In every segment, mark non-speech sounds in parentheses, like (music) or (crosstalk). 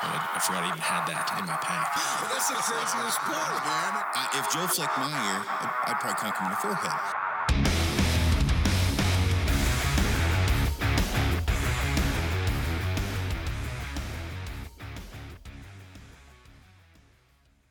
I, I forgot I even had that in my pack. Well, that's the craziest part, man. Uh, if Joe flicked my ear, I'd, I'd probably conk him in the forehead.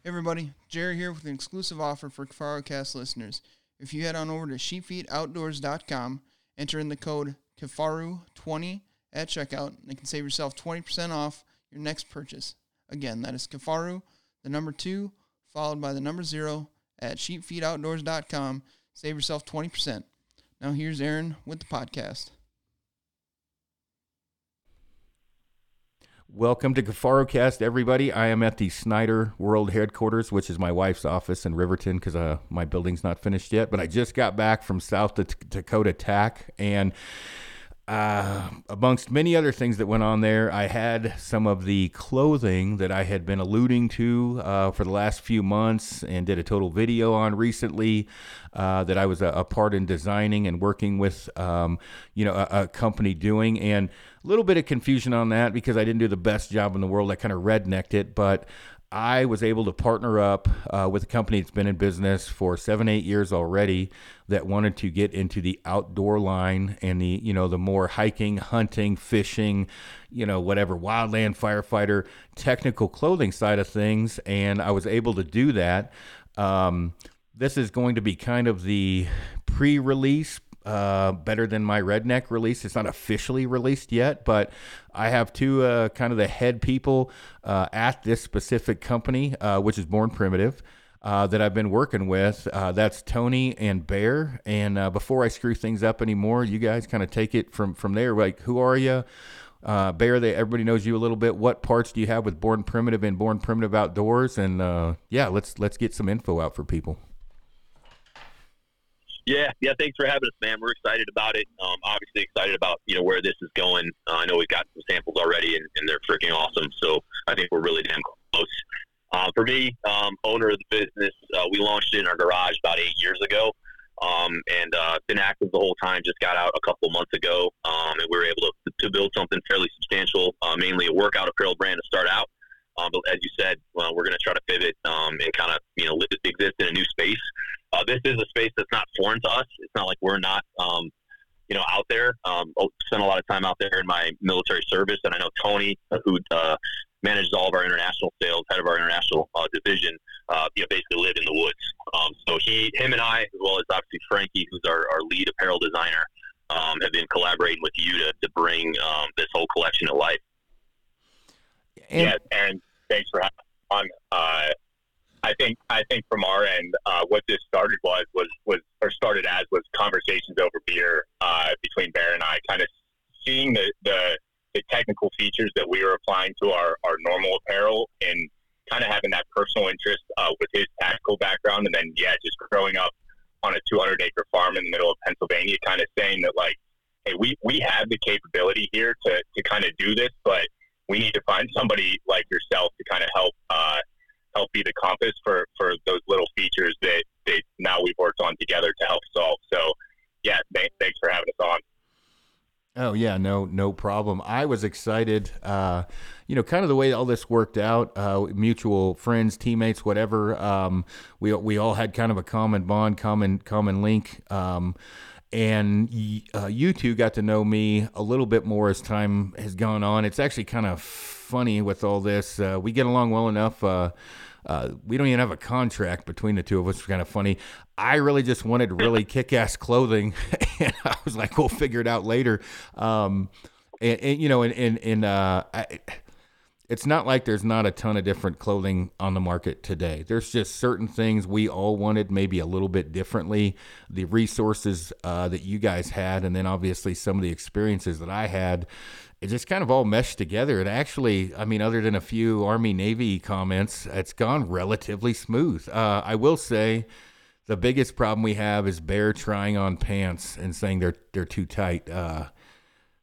Hey everybody, Jerry here with an exclusive offer for KifaruCast listeners. If you head on over to sheepfeedoutdoors.com, enter in the code KIFARU20 at checkout, and you can save yourself 20% off your next purchase. Again, that is Kifaru, the number two, followed by the number zero at sheepfeedoutdoors.com. Save yourself 20%. Now here's Aaron with the podcast. Welcome to KifaruCast, everybody. I am at the Snyder World Headquarters, which is my wife's office in Riverton because uh, my building's not finished yet. But I just got back from South Dakota TAC, and uh, amongst many other things that went on there, I had some of the clothing that I had been alluding to uh, for the last few months and did a total video on recently uh, that I was a, a, part in designing and working with, um, you know, a, a, company doing. And a little bit of confusion on that because I didn't do the best job in the world. I kind of rednecked it, but I was able to partner up uh, with a company that's been in business for seven, eight years already that wanted to get into the outdoor line and the, you know, the more hiking, hunting, fishing, you know, whatever, wildland firefighter, technical clothing side of things. And I was able to do that. Um, this is going to be kind of the pre release uh, better than my redneck release. It's not officially released yet, but I have two uh, kind of the head people uh, at this specific company, uh, which is Born Primitive. Uh, that I've been working with. That's Tony and Bear. And before I screw things up anymore, you guys kind of take it from from there. Like, who are you? Uh, Bear, they, everybody knows you a little bit. What parts do you have with Born Primitive and Born Primitive Outdoors? And yeah, let's let's get some info out for people. Yeah, yeah. Thanks for having us, man. We're excited about it. Um, obviously excited about you know where this is going. Uh, I know we've got some samples already, and, and, they're freaking awesome. So I think we're really damn close. Uh, for me, um, owner of the business, uh, we launched it in our garage about eight years ago, um, and uh, been active the whole time. Just got out a couple months ago, um, and we were able to, to build something fairly substantial, uh, mainly a workout apparel brand to start out. Um, but as you said, well, we're going to try to pivot um, and kind of you know exist in a new space. Uh, this is a space that's not foreign to us. It's not like we're not um, you know out there. Um, spent a lot of time out there in my military service, and I know Tony, who uh, manages all of our international sales, head of our international uh, division, uh, you know, basically live in the woods. Um, so he, him, and I, as well as obviously Frankie, who's our, our lead apparel designer, um, have been collaborating with you to, to bring um, this whole collection to life. And, yeah, and thanks for having on. I think I think from our end, uh, what this started was was was or started as was conversations over beer uh, between Bear and I, kind of seeing the, the the technical features that we were applying to our our normal apparel and kind of having that personal interest uh, with his tactical background, and then yeah, just growing up on a 200 acre farm in the middle of Pennsylvania, kind of saying that like, hey, we we have the capability here to to kind of do this, but we need to find somebody like yourself to kind of help uh, help be the compass for for those little features that that now we've worked on together to help solve. So, yeah, th- thanks for having us on. Oh yeah, no, no problem. I was excited. Uh, you know, kind of the way all this worked out. Uh, mutual friends, teammates, whatever. Um, we we all had kind of a common bond, common common link. Um, and uh, you two got to know me a little bit more as time has gone on. It's actually kind of funny with all this. Uh, we get along well enough. Uh, uh, we don't even have a contract between the two of us. It's kind of funny. I really just wanted really (laughs) kick-ass clothing, (laughs) and I was like, "We'll figure it out later." Um, and, and, you know, and and, and uh, I, it's not like there's not a ton of different clothing on the market today. There's just certain things we all wanted maybe a little bit differently. The resources uh, that you guys had, and then obviously some of the experiences that I had, it just kind of all meshed together. And actually, I mean, other than a few Army Navy comments, it's gone relatively smooth. Uh, I will say. The biggest problem we have is Bear trying on pants and saying they're they're too tight. Uh,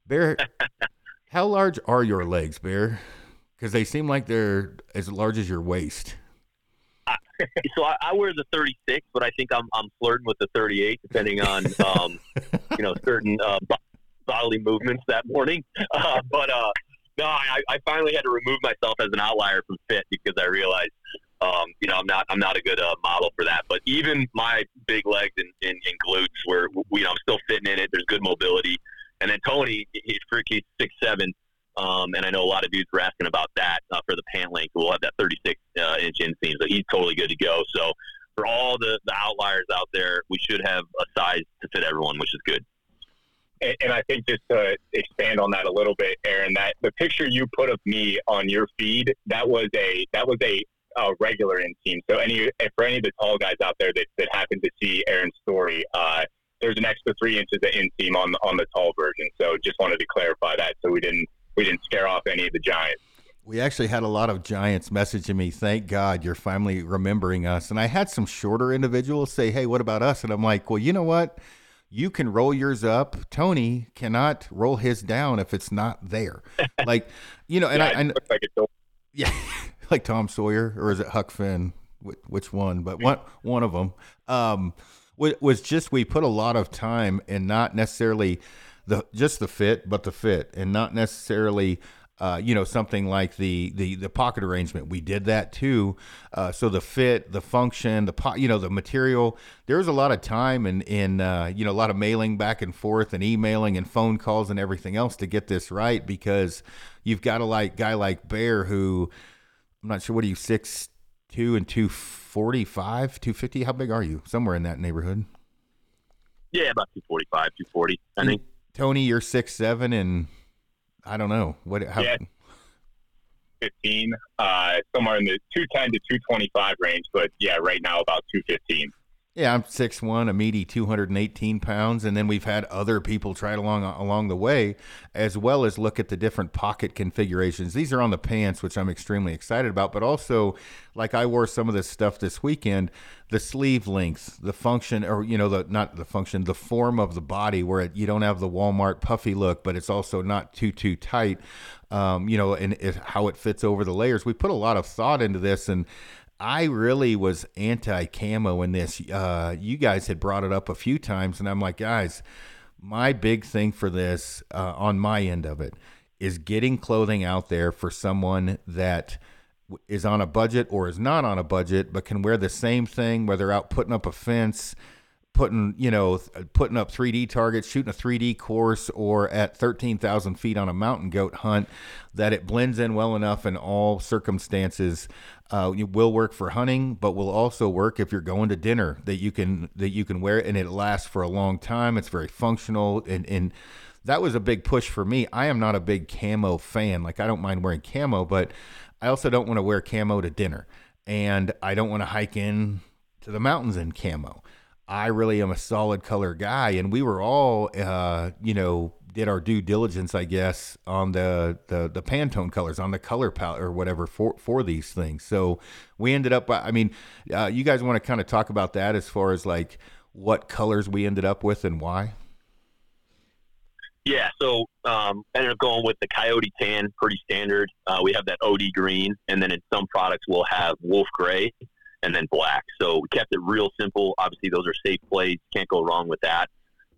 Bear, (laughs) how large are your legs, Bear? Because they seem like they're as large as your waist. (laughs) so I, I, wear the 36, but I think I'm I'm flirting with the 38, depending on um, you know certain uh, bodily movements that morning. Uh, but uh, no, I, I finally had to remove myself as an outlier from fit because I realized, um, you know, I'm not I'm not a good uh, model for that. But even my big legs and, and, and glutes, were, you know, I'm still fitting in it. There's good mobility. And then Tony, he's freaky six seven, um, and I know a lot of dudes were asking about that uh, for the pant length. We'll have that 36 uh, inch inseam, so he's totally good to go. So for all the, the outliers out there, we should have a size to fit everyone, which is good. And, and I think just to expand on that a little bit, Aaron, that the picture you put of me on your feed, that was a that was a, regular inseam. So any for any of the tall guys out there that, that happen to see Aaron's story, uh, there's an extra three inches of inseam on on the tall version. So just wanted to clarify that so we didn't we didn't scare off any of the giants. We actually had a lot of giants messaging me. Thank God you're finally remembering us. And I had some shorter individuals say, "Hey, what about us?" And I'm like, "Well, you know what? You can roll yours up. Tony cannot roll his down if it's not there. (laughs) Like, you know, and yeah, I, I like (laughs) yeah, like Tom Sawyer or is it Huck Finn? Which one? But one one of them um, was just we put a lot of time and not necessarily the just the fit, but the fit, and not necessarily uh, you know something like the the the pocket arrangement. We did that too. Uh, so the fit the function the po- you know the material there was a lot of time and in uh, you know a lot of mailing back and forth and emailing and phone calls and everything else to get this right because you've got a like guy like bear who i'm not sure what are you six two and 245 250 how big are you? Somewhere in that neighborhood. Yeah about 245 240 i think tony you're six seven and I don't know what. How, yeah. 15, uh, somewhere in the 210 to 225 range, but yeah, right now about 215. Yeah, I'm six one, a meaty 218 pounds, and then we've had other people try it along along the way, as well as look at the different pocket configurations. These are on the pants, which I'm extremely excited about, but also, like I wore some of this stuff this weekend, the sleeve length, the function, or you know, the not the function, the form of the body, where it, you don't have the Walmart puffy look, but it's also not too too tight. Um, you know, and it, how it fits over the layers. We put a lot of thought into this, and I really was anti camo in this. Uh, you guys had brought it up a few times, and I'm like, guys, my big thing for this uh, on my end of it is getting clothing out there for someone that is on a budget or is not on a budget, but can wear the same thing, whether out putting up a fence, putting you know putting up 3D targets, shooting a 3D course, or at 13,000 feet on a mountain goat hunt, that it blends in well enough in all circumstances. Uh, it will work for hunting, but will also work if you're going to dinner. That you can that you can wear it and it lasts for a long time. It's very functional and and that was a big push for me. I am not a big camo fan. Like I don't mind wearing camo, but I also don't want to wear camo to dinner, and I don't want to hike in to the mountains in camo. I really am a solid color guy, and we were all, uh, you know, did our due diligence, I guess, on the the, the Pantone colors, on the color palette or whatever for for these things. So we ended up. I mean, uh, you guys want to kind of talk about that as far as like what colors we ended up with and why? Yeah, so um, ended up going with the Coyote Tan, pretty standard. Uh, we have that OD green, and then in some products we'll have Wolf Gray, and then black. So we kept it real simple. Obviously, those are safe plays. Can't go wrong with that.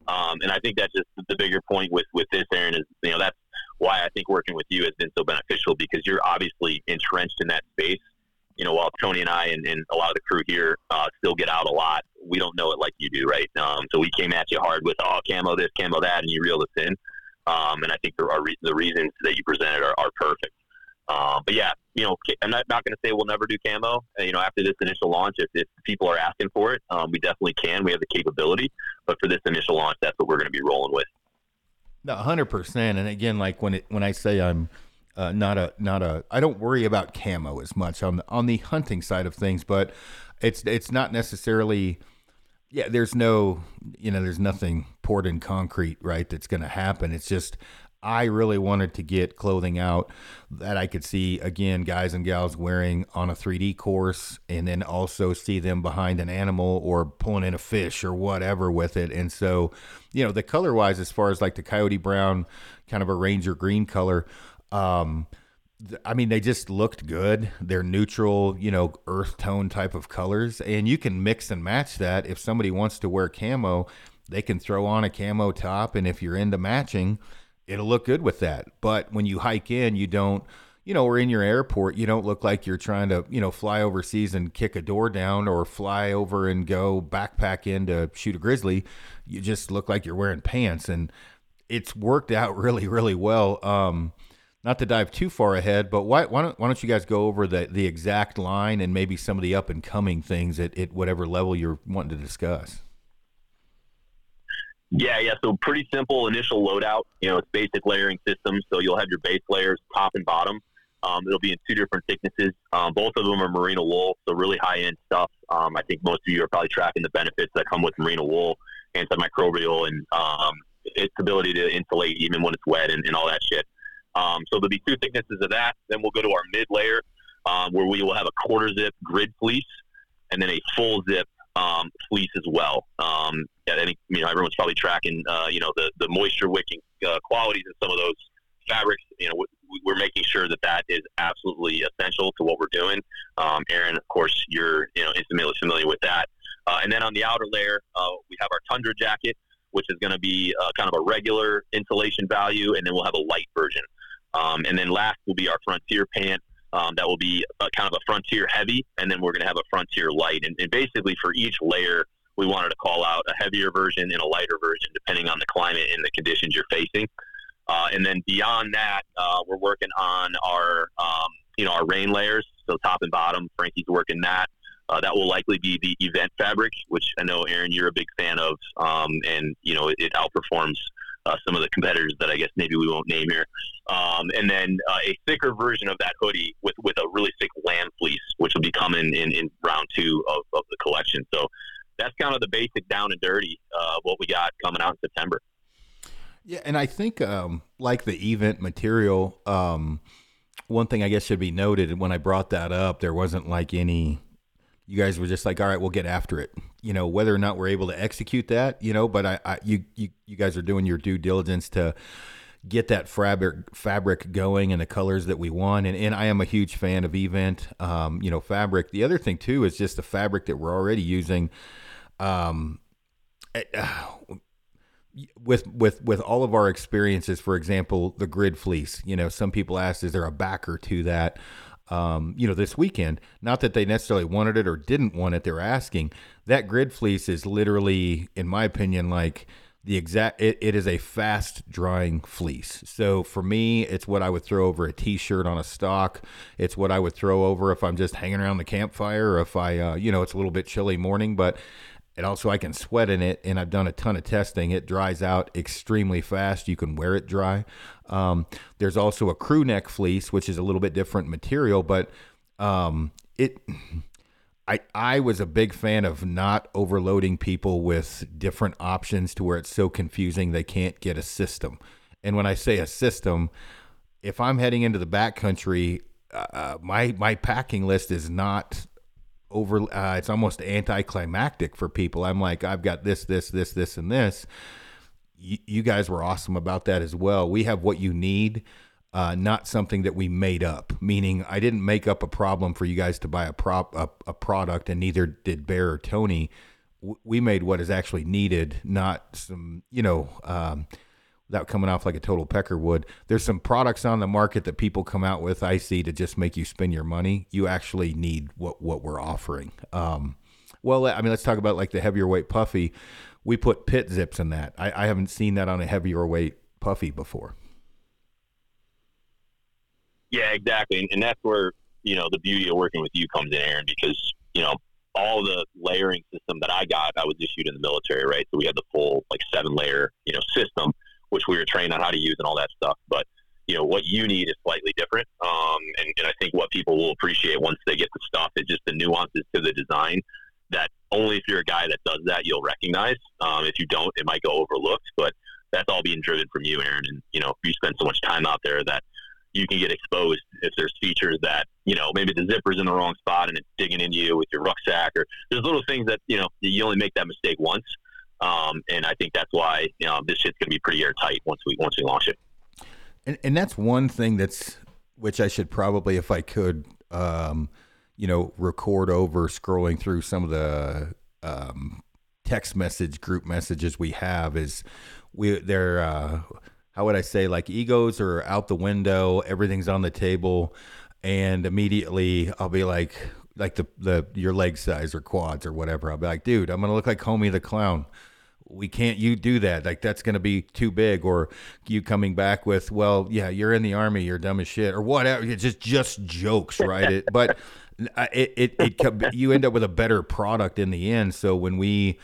Um, and I think that's just the bigger point with, with this, Aaron, is, you know, that's why I think working with you has been so beneficial because you're obviously entrenched in that space. You know, while Tony and I and, and a lot of the crew here uh, still get out a lot, we don't know it like you do, right? Um, so we came at you hard with, oh, camo this, camo that, and you reel us in. Um, and I think the, the reasons that you presented are, are perfect. Um, but yeah, you know, I'm not, not going to say we'll never do camo. Uh, you know, after this initial launch, if, if people are asking for it, um, we definitely can. We have the capability. But for this initial launch, that's what we're going to be rolling with. No, hundred percent. And again, like when it when I say I'm uh, not a not a I don't worry about camo as much on the, on the hunting side of things, but it's it's not necessarily. Yeah, there's no, you know, there's nothing poured in concrete, right? That's going to happen. It's just I really wanted to get clothing out that I could see again guys and gals wearing on a 3D course and then also see them behind an animal or pulling in a fish or whatever with it. And so, you know, the color wise, as far as like the coyote brown, kind of a ranger green color, um, I mean, they just looked good. They're neutral, you know, earth tone type of colors. And you can mix and match that. If somebody wants to wear camo, they can throw on a camo top. And if you're into matching, it'll look good with that. But when you hike in, you don't, you know, or in your airport, you don't look like you're trying to, you know, fly overseas and kick a door down or fly over and go backpack in to shoot a grizzly. You just look like you're wearing pants. And it's worked out (laughs) really, really well. Um, not to dive too far ahead, but why, why, don't, why don't you guys go over the, the exact line and maybe some of the up and coming things at, at whatever level you're wanting to discuss? Yeah, yeah. So pretty simple initial loadout. You know, it's basic layering system. So you'll have your base layers, top and bottom. Um, it'll be in two different thicknesses. Um, both of them are merino wool, so really high end stuff. Um, I think most of you are probably tracking the benefits that come with merino wool, antimicrobial, and um, its ability to insulate even when it's wet and, and all that shit. Um, so there'll be two thicknesses of that. Then we'll go to our mid layer, um, where we will have a quarter zip grid fleece, and then a full zip um, fleece as well. Um, I think you know everyone's probably tracking uh, you know the the moisture wicking uh, qualities in some of those fabrics. You know we're making sure that that is absolutely essential to what we're doing. Um, Aaron, of course, you're you know intimately familiar with that. Uh, and then on the outer layer, uh, we have our tundra jacket, which is going to be uh, kind of a regular insulation value, and then we'll have a light version. Um, and then last will be our frontier pant. Um, that will be a, kind of a frontier heavy, and then we're going to have a frontier light. And, and basically, for each layer, we wanted to call out a heavier version and a lighter version, depending on the climate and the conditions you're facing. Uh, and then beyond that, uh, we're working on our, um, you know, our rain layers. So top and bottom, Frankie's working that. Uh, that will likely be the eVent fabric, which I know Aaron, you're a big fan of, um, and you know it, it outperforms uh, some of the competitors that I guess maybe we won't name here. Um, and then uh, a thicker version of that hoodie with, with a really thick lamb fleece, which will be coming in, in round two of, of the collection. So that's kind of the basic down and dirty uh, what we got coming out in September. Yeah, and I think um, like the eVent material, um, one thing I guess should be noted when I brought that up, there wasn't like any. You guys were just like, all right, we'll get after it. You know, whether or not we're able to execute that, you know, but I, I you, you, you guys are doing your due diligence to get that fabric fabric going and the colors that we want. And, and I am a huge fan of eVent, um, you know, fabric. The other thing too is just the fabric that we're already using. Um, uh, with with with all of our experiences, for example, the grid fleece. You know, some people ask, is there a backer to that? Um, you know, this weekend. Not that they necessarily wanted it or didn't want it. They're asking. That grid fleece is literally, in my opinion, like the exact. It, it is a fast drying fleece. So for me, it's what I would throw over a t-shirt on a stock. It's what I would throw over if I'm just hanging around the campfire, or if I, uh, you know, it's a little bit chilly morning, but and also I can sweat in it, and I've done a ton of testing. It dries out extremely fast. You can wear it dry. Um, there's also a crew neck fleece, which is a little bit different material, but um, it. I, I was a big fan of not overloading people with different options to where it's so confusing they can't get a system. And when I say a system, if I'm heading into the backcountry, uh, uh my my packing list is not over uh, it's almost anticlimactic for people. I'm like i've got this this this this and this. Y- you guys were awesome about that as well. We have what you need uh, not something that we made up meaning i didn't make up a problem for you guys to buy a prop a, a product and neither did bear or tony. W- we made what is actually needed not some you know um, without coming off like a total pecker would. There's some products on the market that people come out with I see to just make you spend your money. You actually need what what we're offering. Um, well, I mean, let's talk about like the heavier weight puffy. We put pit zips in that. I, I haven't seen that on a heavier weight puffy before. Yeah, exactly, and that's where you know the beauty of working with you comes in, Aaron, because you know all the layering system that I got, I was issued in the military, right? So we had the full like seven layer, you know, system which we were trained on how to use and all that stuff. But you know what you need is slightly different, um, and, and I think what people will appreciate once they get the stuff is just the nuances to the design that only if you're a guy that does that you'll recognize. Um, if you don't, it might go overlooked. But that's all being driven from you, Aaron. And you know, you spend so much time out there that you can get exposed if there's features that you know maybe the zipper's in the wrong spot and it's digging into you with your rucksack, or there's little things that you know you only make that mistake once. Um, and I think that's why you know this shit's going to be pretty airtight once we once we launch it. And and that's one thing that's which I should probably, if I could, um, you know, record over scrolling through some of the um, text message group messages we have is we they're uh, how would I say like egos are out the window, everything's on the table, and immediately I'll be like like the the your leg size or quads or whatever. I'll be like, dude, I'm gonna look like Homie the clown. We can't you do that. Like that's gonna be too big. Or you coming back with, well, yeah, you're in the army, you're dumb as shit, or whatever. It's just just jokes, right? it, but (laughs) it, it it you end up with a better product in the end. So when we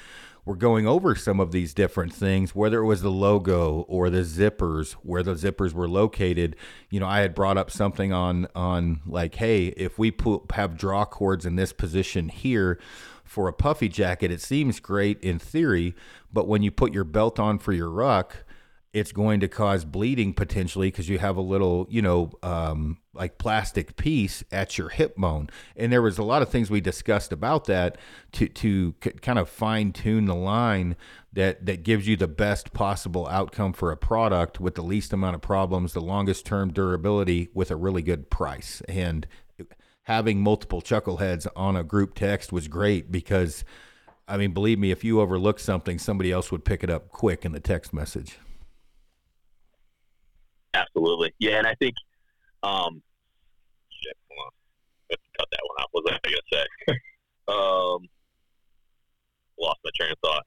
we're going over some of these different things, whether it was the logo or the zippers, where the zippers were located. You know, I had brought up something on on like, hey, if we put have draw cords in this position here for a puffy jacket, it seems great in theory, but when you put your belt on for your ruck, it's going to cause bleeding potentially because you have a little, you know, um, like plastic piece at your hip bone. And there was a lot of things we discussed about that to to c- kind of fine tune the line that that gives you the best possible outcome for a product with the least amount of problems, the longest term durability with a really good price. And having multiple chuckleheads on a group text was great because. I mean, believe me, if you overlook something, somebody else would pick it up quick in the text message. Absolutely. Yeah, and I think um shit, hold on. Let's cut that one out. What was I gonna say? (laughs) um lost my train of thought.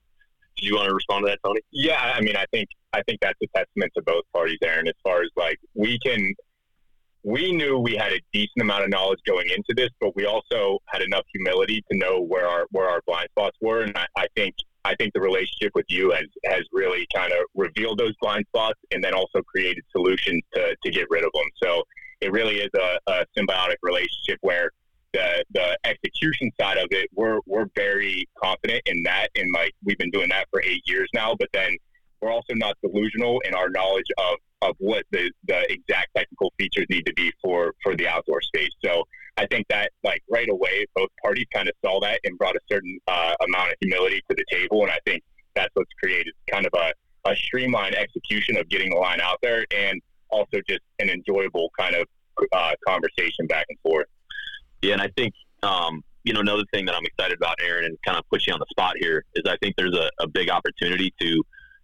Do you want to respond to that, Tony? Yeah, I mean I think I think that's a testament to both parties, Aaron, as far as like we can we knew we had a decent amount of knowledge going into this, but we also had enough humility to know where our where our blind spots were. And I, I think I think the relationship with you has has really kind of revealed those blind spots and then also created solutions to, to get rid of them. So it really is a, a symbiotic relationship where the the execution side of it, we're we're very confident in that, and like we've been doing that for eight years now. But then we're also not delusional in our knowledge of of what the the exact technical features need to be for for the outdoor space. So I think that like right away, both parties kind of saw that and brought a certain uh, amount of humility to the table, and I think that's what's created kind of a, a streamlined execution of getting the line out there, and also just an enjoyable kind of uh, conversation back and forth. Yeah, and I think um, you know another thing that I'm excited about, Aaron, and kind of put you on the spot here is I think there's a, a big opportunity to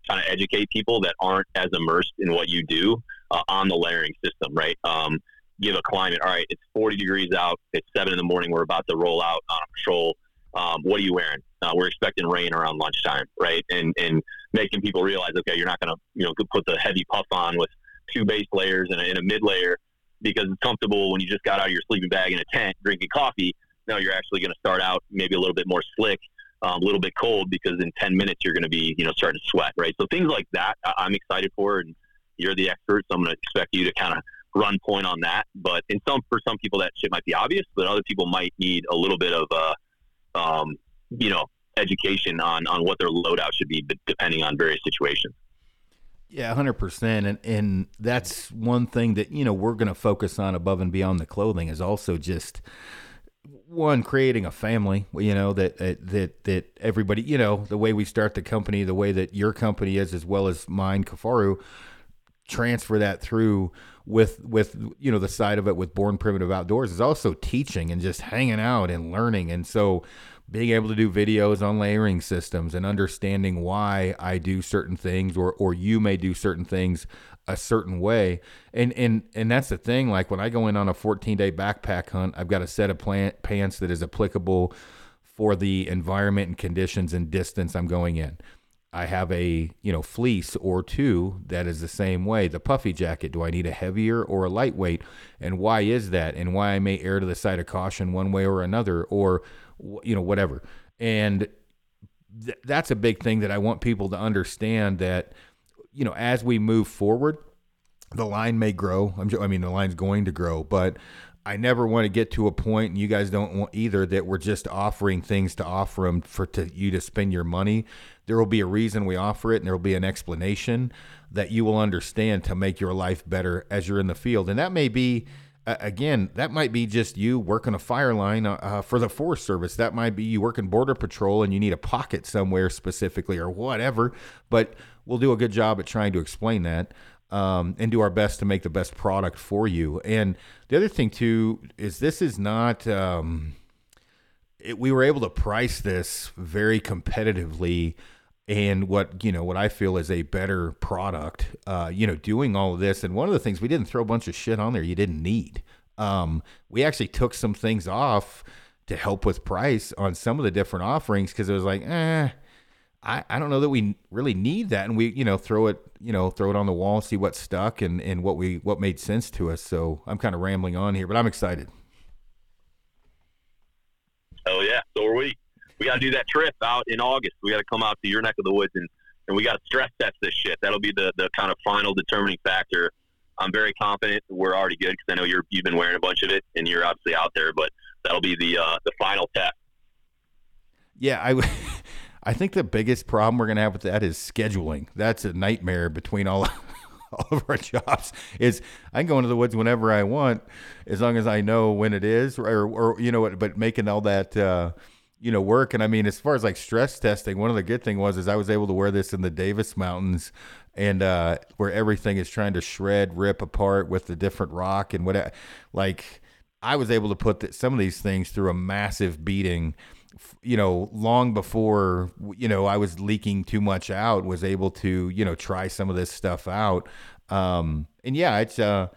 kind of educate people that aren't as immersed in what you do uh, on the layering system, right? Um, give a climate, all right, it's 40 degrees out, it's seven in the morning, we're about to roll out on a patrol. Um, what are you wearing? Uh, we're expecting rain around lunchtime, right? And and making people realize, okay, you're not going to, you know, put the heavy puff on with two base layers and a, and a mid layer because it's comfortable when you just got out of your sleeping bag in a tent drinking coffee. Now you're actually going to start out maybe a little bit more slick, um, a little bit cold because in 10 minutes you're going to be, you know, starting to sweat, right? So things like that, I- I'm excited for, and you're the expert, so I'm going to expect you to kind of run point on that. But in some for some people that shit might be obvious, but other people might need a little bit of uh, um, you know education on on what their loadout should be, depending on various situations. Yeah, hundred percent, and and that's one thing that you know we're going to focus on above and beyond the clothing is also just one creating a family. You know that that that everybody, you know, the way we start the company, the way that your company is, as well as mine, Kifaru, transfer that through with with you know the side of it with born primitive outdoors is also teaching and just hanging out and learning. And so being able to do videos on layering systems and understanding why I do certain things or or you may do certain things a certain way. And and and that's the thing like when I go in on a 14 day backpack hunt I've got a set of plant pants that is applicable for the environment and conditions and distance I'm going in I have a you know fleece or two that is the same way. The puffy jacket. Do I need a heavier or a lightweight? And why is that? And why I may err to the side of caution one way or another, or you know whatever. And th- that's a big thing that I want people to understand that you know as we move forward, the line may grow. I'm, I mean the line's going to grow, but I never want to get to a point, and you guys don't want either, that we're just offering things to offer them for to you to spend your money. There will be a reason we offer it, and there will be an explanation that you will understand to make your life better as you're in the field. And that may be, uh, again, that might be just you working a fire line uh, uh, for the Forest Service. That might be you working Border Patrol and you need a pocket somewhere specifically or whatever. But we'll do a good job at trying to explain that um, and do our best to make the best product for you. And the other thing too is this is not. Um, it, we were able to price this very competitively and what you know what I feel is a better product. Uh, you know, doing all of this, and one of the things we didn't throw a bunch of shit on there you didn't need. Um, we actually took some things off to help with price on some of the different offerings because it was like, eh, I, I don't know that we really need that, and we you know throw it you know throw it on the wall, and see what stuck, and and what we what made sense to us. So I'm kind of rambling on here, but I'm excited. Oh yeah, so are we. We got to do that trip out in August. We got to come out to your neck of the woods and and we got to stress test this shit. That'll be the the kind of final determining factor. I'm very confident we're already good because I know you're you've been wearing a bunch of it and you're obviously out there, but that'll be the uh, the final test. Yeah, I. (laughs) I think the biggest problem we're gonna have with that is scheduling. That's a nightmare between all (laughs) all of our jobs. Is I can go into the woods whenever I want, as long as I know when it is, or or you know what. But making all that. Uh, you know, work. And I mean, as far as like stress testing, one of the good thing was is I was able to wear this in the Davis Mountains, and uh, where everything is trying to shred, rip apart with the different rock and what. Like, I was able to put the, some of these things through a massive beating you know, long before, you know, I was leaking too much out, was able to, you know, try some of this stuff out. Um, and yeah, it's, uh,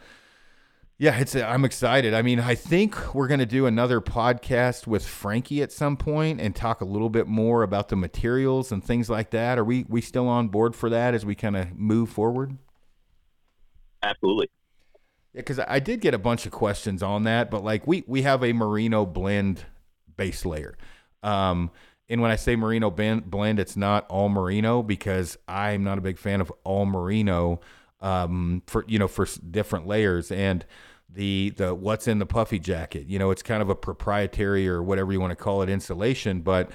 yeah, it's, I'm excited. I mean, I think we're going to do another podcast with Frankie at some point and talk a little bit more about the materials and things like that. Are we, we still on board for that as we kind of move forward? Absolutely. Yeah, because I did get a bunch of questions on that, but like we we have a merino blend base layer. Um, and when I say merino blend, it's not all merino because I'm not a big fan of all merino um, for you know for different layers and the the what's in the puffy jacket. You know, it's kind of a proprietary or whatever you want to call it insulation, but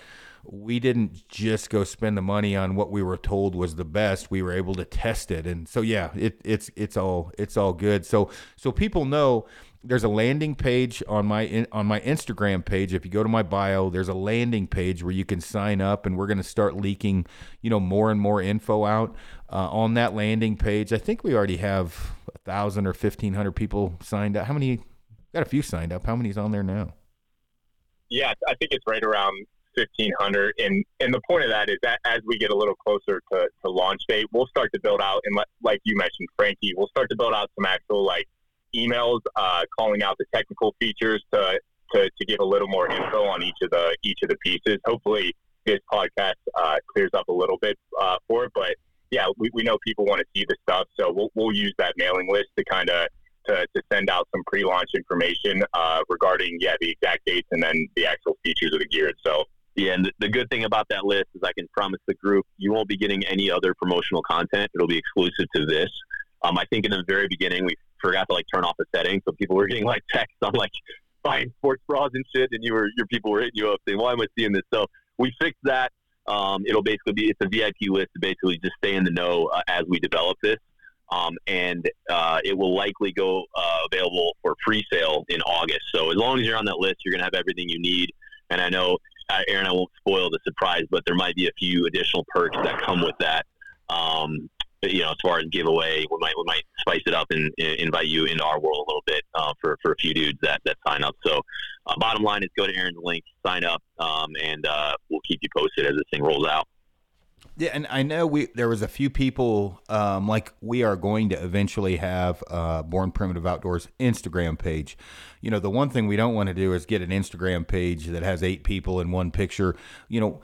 we didn't just go spend the money on what we were told was the best. We were able to test it, and so yeah, it, it's it's all it's all good. So so people know there's a landing page on my on my Instagram page. If you go to my bio, there's a landing page where you can sign up, and we're going to start leaking, you know, more and more info out uh, on that landing page. I think we already have a thousand or fifteen hundred people signed up. How many? Got a few signed up. How many's on there now? Yeah, I think it's right around 1500 and and the point of that is that as we get a little closer to, to launch date we'll start to build out and like you mentioned frankie we'll start to build out some actual like emails uh, calling out the technical features to, to to give a little more info on each of the each of the pieces. Hopefully this podcast uh, clears up a little bit uh, for it but yeah we, we know people want to see the stuff so we'll, we'll use that mailing list to kind of to, to send out some pre-launch information uh, regarding yeah the exact dates and then the actual features of the gear itself yeah, and the good thing about that list is I can promise the group you won't be getting any other promotional content. It'll be exclusive to this. Um, I think in the very beginning we forgot to like turn off the settings, so people were getting like texts on like buying sports bras and shit, and you were your people were hitting you up saying, "Why am I seeing this?" So we fixed that. Um, it'll basically be it's a VIP list to basically just stay in the know uh, as we develop this. Um, and uh, it will likely go uh, available for pre-sale in August. So as long as you're on that list, you're to have everything you need. And I know Aaron, I won't spoil the surprise, but there might be a few additional perks that come with that. Um, you know, as far as giveaway, we might we might spice it up and, and invite you into our world a little bit uh, for for a few dudes that that sign up. So, uh, bottom line is go to Aaron's link, sign up, um, and uh, we'll keep you posted as this thing rolls out. Yeah, and I know we there was a few people um, like we are going to eventually have uh, Born Primitive Outdoors Instagram page. You know, the one thing we don't want to do is get an Instagram page that has eight people in one picture. You know,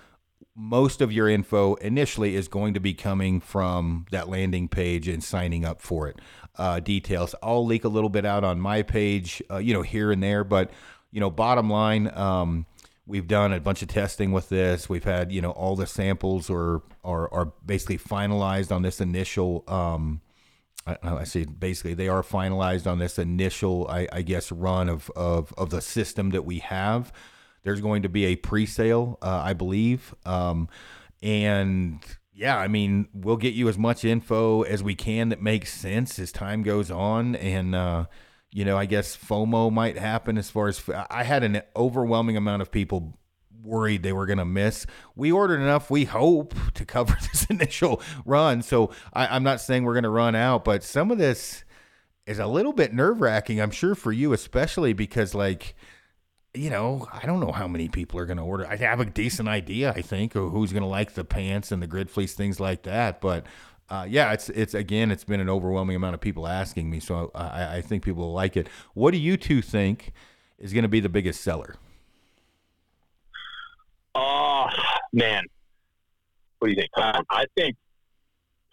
most of your info initially is going to be coming from that landing page and signing up for it. Uh, details I'll leak a little bit out on my page, uh, you know, here and there, but you know, bottom line. Um, We've done a bunch of testing with this. We've had, you know, all the samples are are, are basically finalized on this initial. Um, I, I basically they are finalized on this initial, I, I guess, run of, of of the system that we have. There's going to be a pre-sale, uh, I believe, um, and yeah, I mean, we'll get you as much info as we can that makes sense as time goes on, and uh, you know, I guess FOMO might happen as far as I had an overwhelming amount of people worried they were going to miss. We ordered enough, we hope, to cover (laughs) this initial run. So I, am not saying we're going to run out, but some of this is a little bit nerve wracking, I'm sure, for you, especially because, like, you know, I don't know how many people are going to order. I have a decent idea, I think, of who's going to like the pants and the grid fleece, things like that. But uh, yeah, it's it's again, it's been an overwhelming amount of people asking me, so I, I think people will like it. What do you two think is going to be the biggest seller? Oh man, what do you think? Um, I think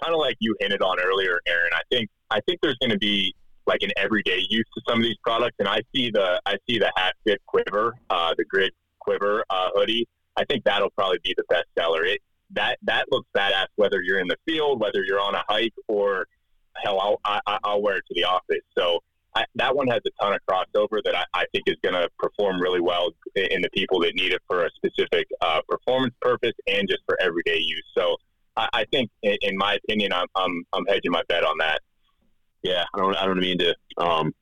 kind of like you hinted on earlier, Aaron. I think I think there's going to be like an everyday use to some of these products, and I see the I see the half fit quiver, uh, the grid quiver uh, hoodie. I think that'll probably be the best seller. It that that looks badass whether you're in the field, whether you're on a hike, or hell, I'll I, I'll wear it to the office. So I, that one has a ton of crossover that I, I think is going to perform really well in the people that need it for a specific uh, performance purpose and just for everyday use. So I, I think, in, in, my opinion, I'm, I'm, I'm hedging my bet on that. Yeah, I don't I don't mean to um,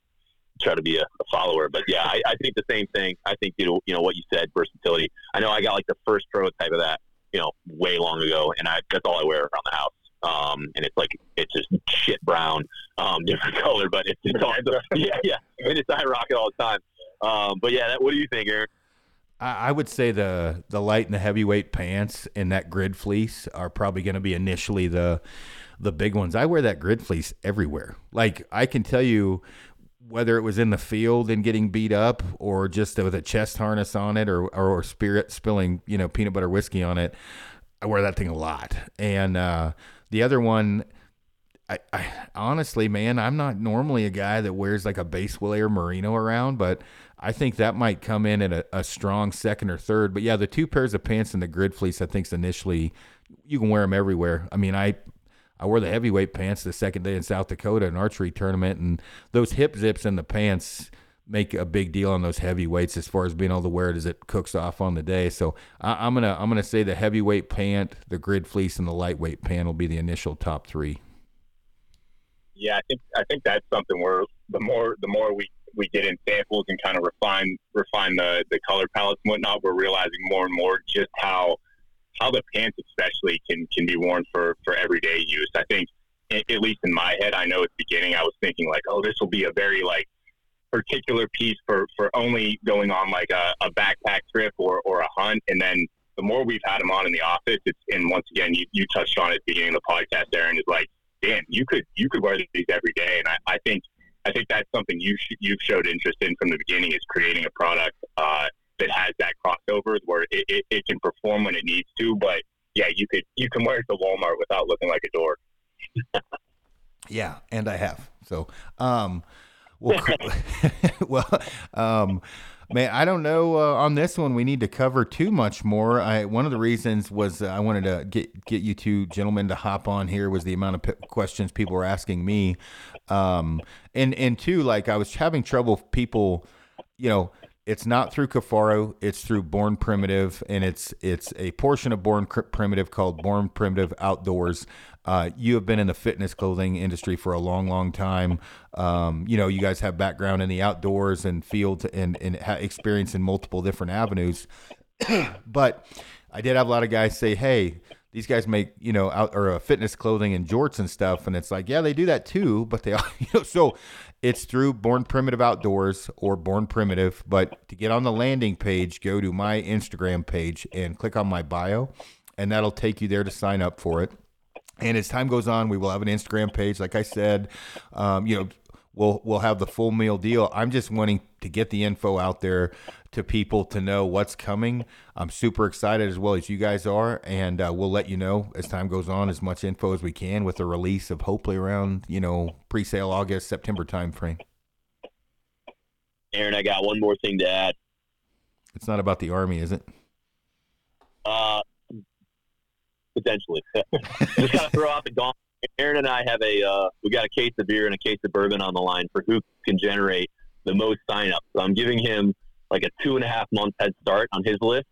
try to be a, a, follower, but yeah, I, I think the same thing. I think you know you know what you said, versatility. I know I got like the first prototype of that, you know, way long ago, and I that's all I wear around the house um, and it's like it's just shit brown, um, (laughs) different color, but it's, it's awesome. (laughs) yeah, yeah, and it's high rocket all the time. Um, but yeah, that, what do you think, Aaron? I would say the the light and the heavyweight pants and that grid fleece are probably going to be initially the the big ones. I wear that grid fleece everywhere. Like I can tell you whether it was in the field and getting beat up or just with a chest harness on it or or, or spirit spilling, you know, peanut butter whiskey on it. I wear that thing a lot. And uh the other one, I, I, honestly, man, I'm not normally a guy that wears like a base layer merino around, but I think that might come in at a, a, strong second or third. But yeah, the two pairs of pants and the grid fleece, I think, is initially you can wear them everywhere. I mean, I I wore the heavyweight pants the second day in South Dakota, an archery tournament, and those hip zips in the pants make a big deal on those heavyweights as far as being able to wear it as it cooks off on the day. So I, am gonna I'm gonna say the heavyweight pant, the grid fleece, and the lightweight pant will be the initial top three. Yeah, I think I think that's something where the more the more we we get in samples and kind of refine refine the the color palettes and whatnot, we're realizing more and more just how how the pants especially can can be worn for for everyday use. I think at least in my head, I know at the beginning I was thinking like, oh, this will be a very like particular piece for, for only going on like a, a backpack trip or, or a hunt. And then the more we've had them on in the office, it's, and once again, you, you touched on it at the beginning of the podcast, Aaron, is like, damn, you could, you could wear these every day. And I, I think, I think that's something you sh- you've showed interest in from the beginning is creating a product, uh, that has that crossover where it, it, it can perform when it needs to, but yeah, you could, you can wear it to Walmart without looking like a dork. (laughs) yeah. And I have, so, um, well, (laughs) well, um, man, I don't know. Uh, on this one, we need to cover too much more. I one of the reasons was uh, I wanted to get get you two gentlemen to hop on here was the amount of p- questions people were asking me, um, and and two, like I was having trouble people, you know it's not through Kifaru. It's through Born Primitive, and it's it's a portion of Born Primitive called Born Primitive Outdoors. Uh, you have been in the fitness clothing industry for a long, long time. Um, you know, you guys have background in the outdoors and field and and experience in multiple different avenues. (clears throat) but I did have a lot of guys say, "Hey." these guys make you know out or uh, fitness clothing and jorts and stuff and it's like yeah they do that too but they (laughs) you know so it's through Born Primitive Outdoors or Born Primitive. But to get on the landing page, go to my Instagram page and click on my bio, and that'll take you there to sign up for it. And as time goes on, we will have an Instagram page. Like I said, um, you know, we'll we'll have the full meal deal. I'm just wanting to get the info out there to people to know what's coming. I'm super excited as well as you guys are, and uh, we'll let you know as time goes on as much info as we can with the release of hopefully around you know pre-sale August September timeframe. Aaron, I got one more thing to add. It's not about the army, is it? Uh, potentially. (laughs) Just gotta throw out the gauntlet. Aaron and I have a uh, we got a case of beer and a case of bourbon on the line for who can generate the most signups. So I'm giving him like a two and a half month head start on his list.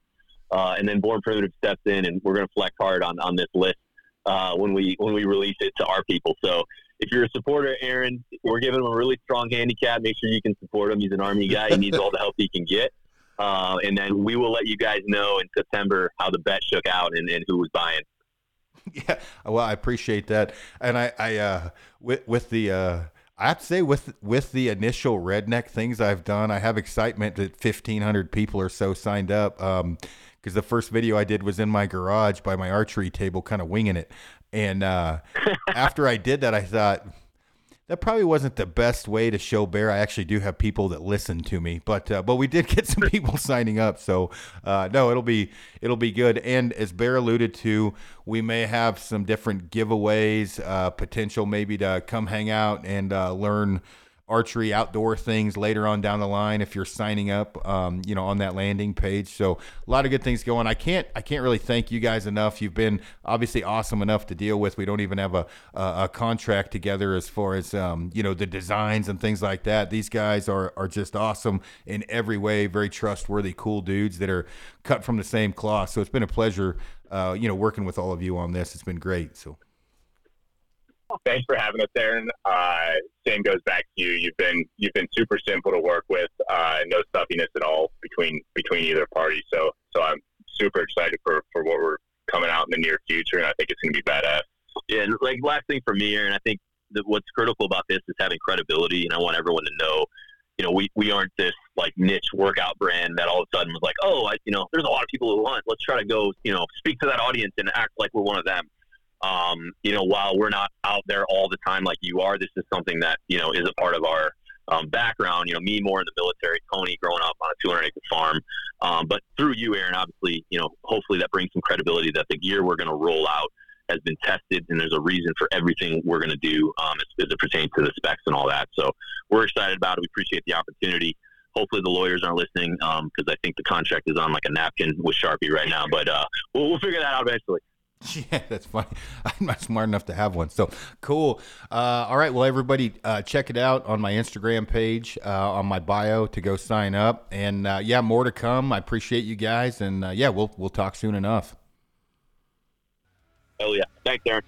Uh, and then Born Primitive steps in, and we're going to flex hard on, on this list uh, when we when we release it to our people. So if you're a supporter, Aaron, we're giving him a really strong handicap. Make sure you can support him. He's an Army guy. He needs all the help he can get. Uh, and then we will let you guys know in September how the bet shook out and, and who was buying. (laughs) Yeah, well, I appreciate that, and I, I uh, with with the uh, I have to say, with with the initial redneck things I've done, I have excitement that fifteen hundred people or so signed up. Um, because the first video I did was in my garage by my archery table, kind of winging it. And uh, (laughs) after I did that, I thought that probably wasn't the best way to show bear. I actually do have people that listen to me, but uh, but we did get some (laughs) people signing up. So uh, no, it'll be it'll be good. And as Bear alluded to, we may have some different giveaways, uh, potential maybe to come hang out and uh, learn archery outdoor things later on down the line if you're signing up um, you know on that landing page. So a lot of good things going. I can't i can't really thank you guys enough. You've been obviously awesome enough to deal with. We don't even have a a, a contract together as far as um, you know the designs and things like that. These guys are are just awesome in every way very trustworthy cool dudes that are cut from the same cloth. So it's been a pleasure uh, you know working with all of you on this. It's been great so Thanks for having us, Aaron. Uh, same goes back to you. You've been you've been super simple to work with. Uh, no stuffiness at all between between either party. So so I'm super excited for for what we're coming out in the near future, and I think it's going to be badass. Yeah, and like last thing for me, Aaron, I think that what's critical about this is having credibility, and I want everyone to know. You know, we, we aren't this like niche workout brand that all of a sudden was like, oh, I, you know, there's a lot of people who want. Let's try to go, you know, speak to that audience and act like we're one of them um, you know, while we're not out there all the time like you are, this is something that, you know, is a part of our um, background. You know, me more in the military, Tony growing up on a 200 acre farm. Um, but through you, Aaron, obviously, you know, hopefully that brings some credibility that the gear we're going to roll out has been tested and there's a reason for everything we're going to do um, as, as, it pertains to the specs and all that. So we're excited about it. We appreciate the opportunity. Hopefully the lawyers aren't listening because um, I think the contract is on like a napkin with Sharpie right now. But uh, we'll, we'll figure that out eventually. (laughs) Yeah, that's funny. (laughs) I'm not smart enough to have one. So cool. Uh, all right. Well, everybody, uh, check it out on my Instagram page, uh, on my bio to go sign up. And uh, yeah, more to come. I appreciate you guys. And uh, yeah, we'll we'll talk soon enough. Oh yeah. Thanks, Aaron.